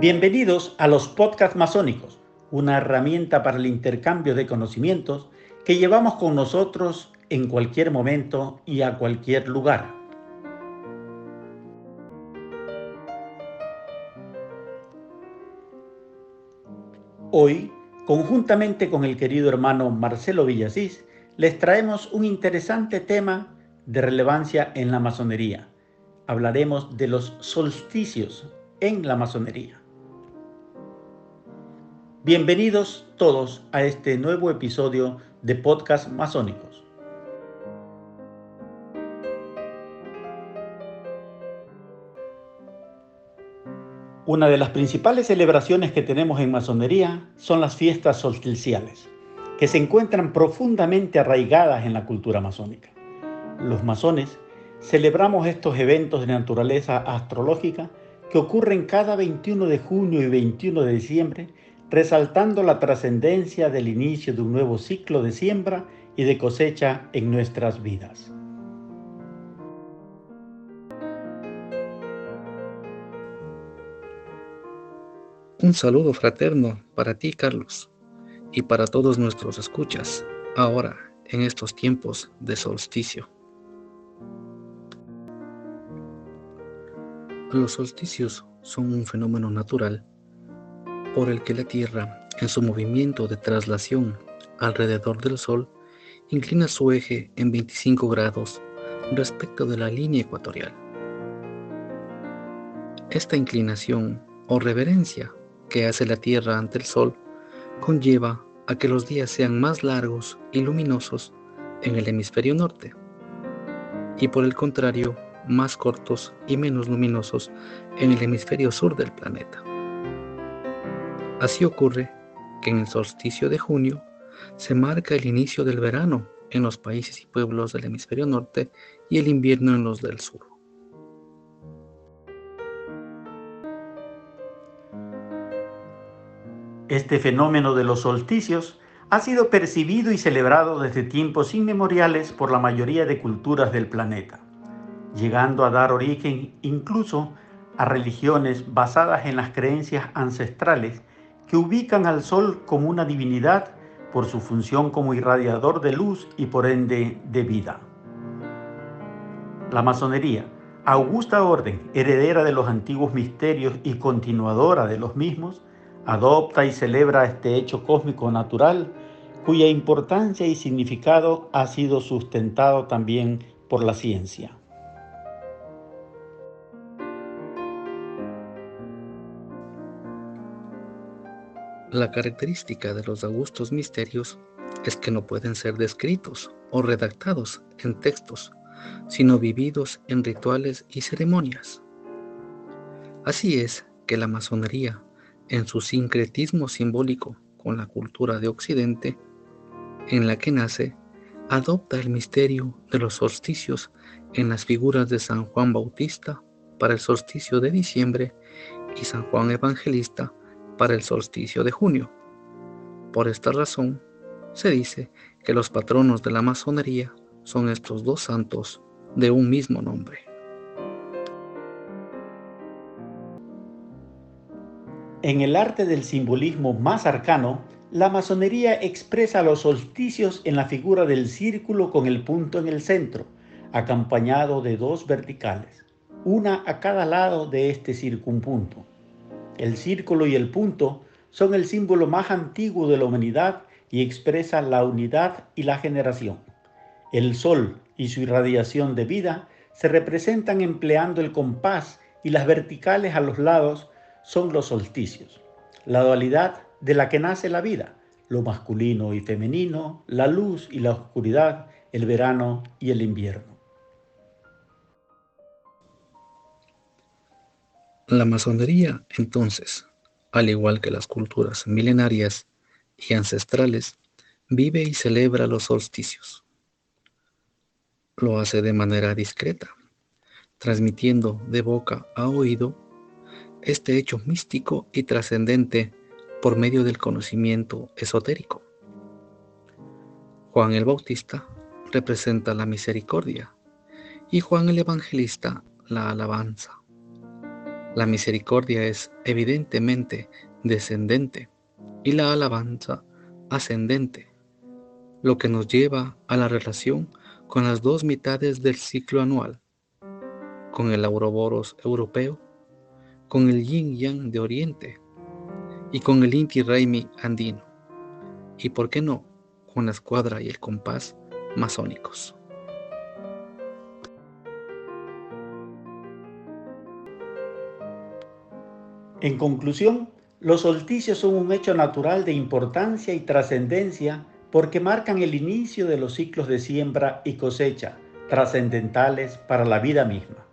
Bienvenidos a los podcasts masónicos, una herramienta para el intercambio de conocimientos que llevamos con nosotros en cualquier momento y a cualquier lugar. Hoy, conjuntamente con el querido hermano Marcelo Villasís, les traemos un interesante tema de relevancia en la masonería. Hablaremos de los solsticios en la masonería. Bienvenidos todos a este nuevo episodio de Podcast Masónicos. Una de las principales celebraciones que tenemos en masonería son las fiestas solsticiales, que se encuentran profundamente arraigadas en la cultura masónica. Los masones celebramos estos eventos de naturaleza astrológica que ocurren cada 21 de junio y 21 de diciembre resaltando la trascendencia del inicio de un nuevo ciclo de siembra y de cosecha en nuestras vidas. Un saludo fraterno para ti, Carlos, y para todos nuestros escuchas, ahora en estos tiempos de solsticio. Los solsticios son un fenómeno natural por el que la Tierra, en su movimiento de traslación alrededor del Sol, inclina su eje en 25 grados respecto de la línea ecuatorial. Esta inclinación o reverencia que hace la Tierra ante el Sol conlleva a que los días sean más largos y luminosos en el hemisferio norte y por el contrario más cortos y menos luminosos en el hemisferio sur del planeta. Así ocurre que en el solsticio de junio se marca el inicio del verano en los países y pueblos del hemisferio norte y el invierno en los del sur. Este fenómeno de los solsticios ha sido percibido y celebrado desde tiempos inmemoriales por la mayoría de culturas del planeta, llegando a dar origen incluso a religiones basadas en las creencias ancestrales que ubican al Sol como una divinidad por su función como irradiador de luz y por ende de vida. La masonería, augusta orden, heredera de los antiguos misterios y continuadora de los mismos, adopta y celebra este hecho cósmico natural cuya importancia y significado ha sido sustentado también por la ciencia. La característica de los augustos misterios es que no pueden ser descritos o redactados en textos, sino vividos en rituales y ceremonias. Así es que la masonería, en su sincretismo simbólico con la cultura de Occidente, en la que nace, adopta el misterio de los solsticios en las figuras de San Juan Bautista para el solsticio de diciembre y San Juan Evangelista para el solsticio de junio. Por esta razón, se dice que los patronos de la masonería son estos dos santos de un mismo nombre. En el arte del simbolismo más arcano, la masonería expresa los solsticios en la figura del círculo con el punto en el centro, acompañado de dos verticales, una a cada lado de este circunpunto. El círculo y el punto son el símbolo más antiguo de la humanidad y expresa la unidad y la generación. El sol y su irradiación de vida se representan empleando el compás y las verticales a los lados son los solsticios, la dualidad de la que nace la vida, lo masculino y femenino, la luz y la oscuridad, el verano y el invierno. La masonería, entonces, al igual que las culturas milenarias y ancestrales, vive y celebra los solsticios. Lo hace de manera discreta, transmitiendo de boca a oído este hecho místico y trascendente por medio del conocimiento esotérico. Juan el Bautista representa la misericordia y Juan el Evangelista la alabanza. La misericordia es evidentemente descendente y la alabanza ascendente, lo que nos lleva a la relación con las dos mitades del ciclo anual, con el Auroboros europeo, con el Yin Yang de Oriente y con el Inti Raimi andino, y por qué no, con la escuadra y el compás masónicos. En conclusión, los solsticios son un hecho natural de importancia y trascendencia porque marcan el inicio de los ciclos de siembra y cosecha, trascendentales para la vida misma.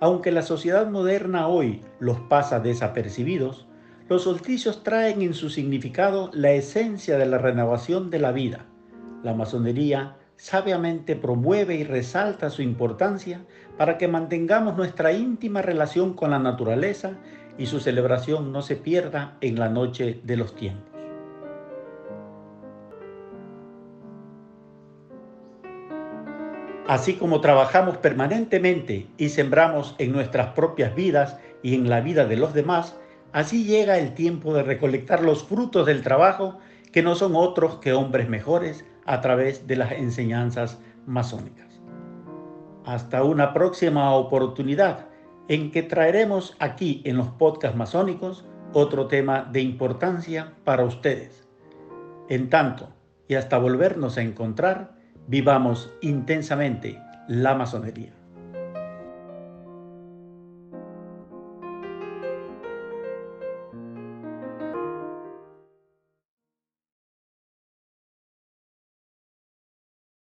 Aunque la sociedad moderna hoy los pasa desapercibidos, los solsticios traen en su significado la esencia de la renovación de la vida. La masonería sabiamente promueve y resalta su importancia para que mantengamos nuestra íntima relación con la naturaleza y su celebración no se pierda en la noche de los tiempos. Así como trabajamos permanentemente y sembramos en nuestras propias vidas y en la vida de los demás, así llega el tiempo de recolectar los frutos del trabajo que no son otros que hombres mejores a través de las enseñanzas masónicas. Hasta una próxima oportunidad en que traeremos aquí en los podcasts masónicos otro tema de importancia para ustedes. En tanto, y hasta volvernos a encontrar, vivamos intensamente la masonería.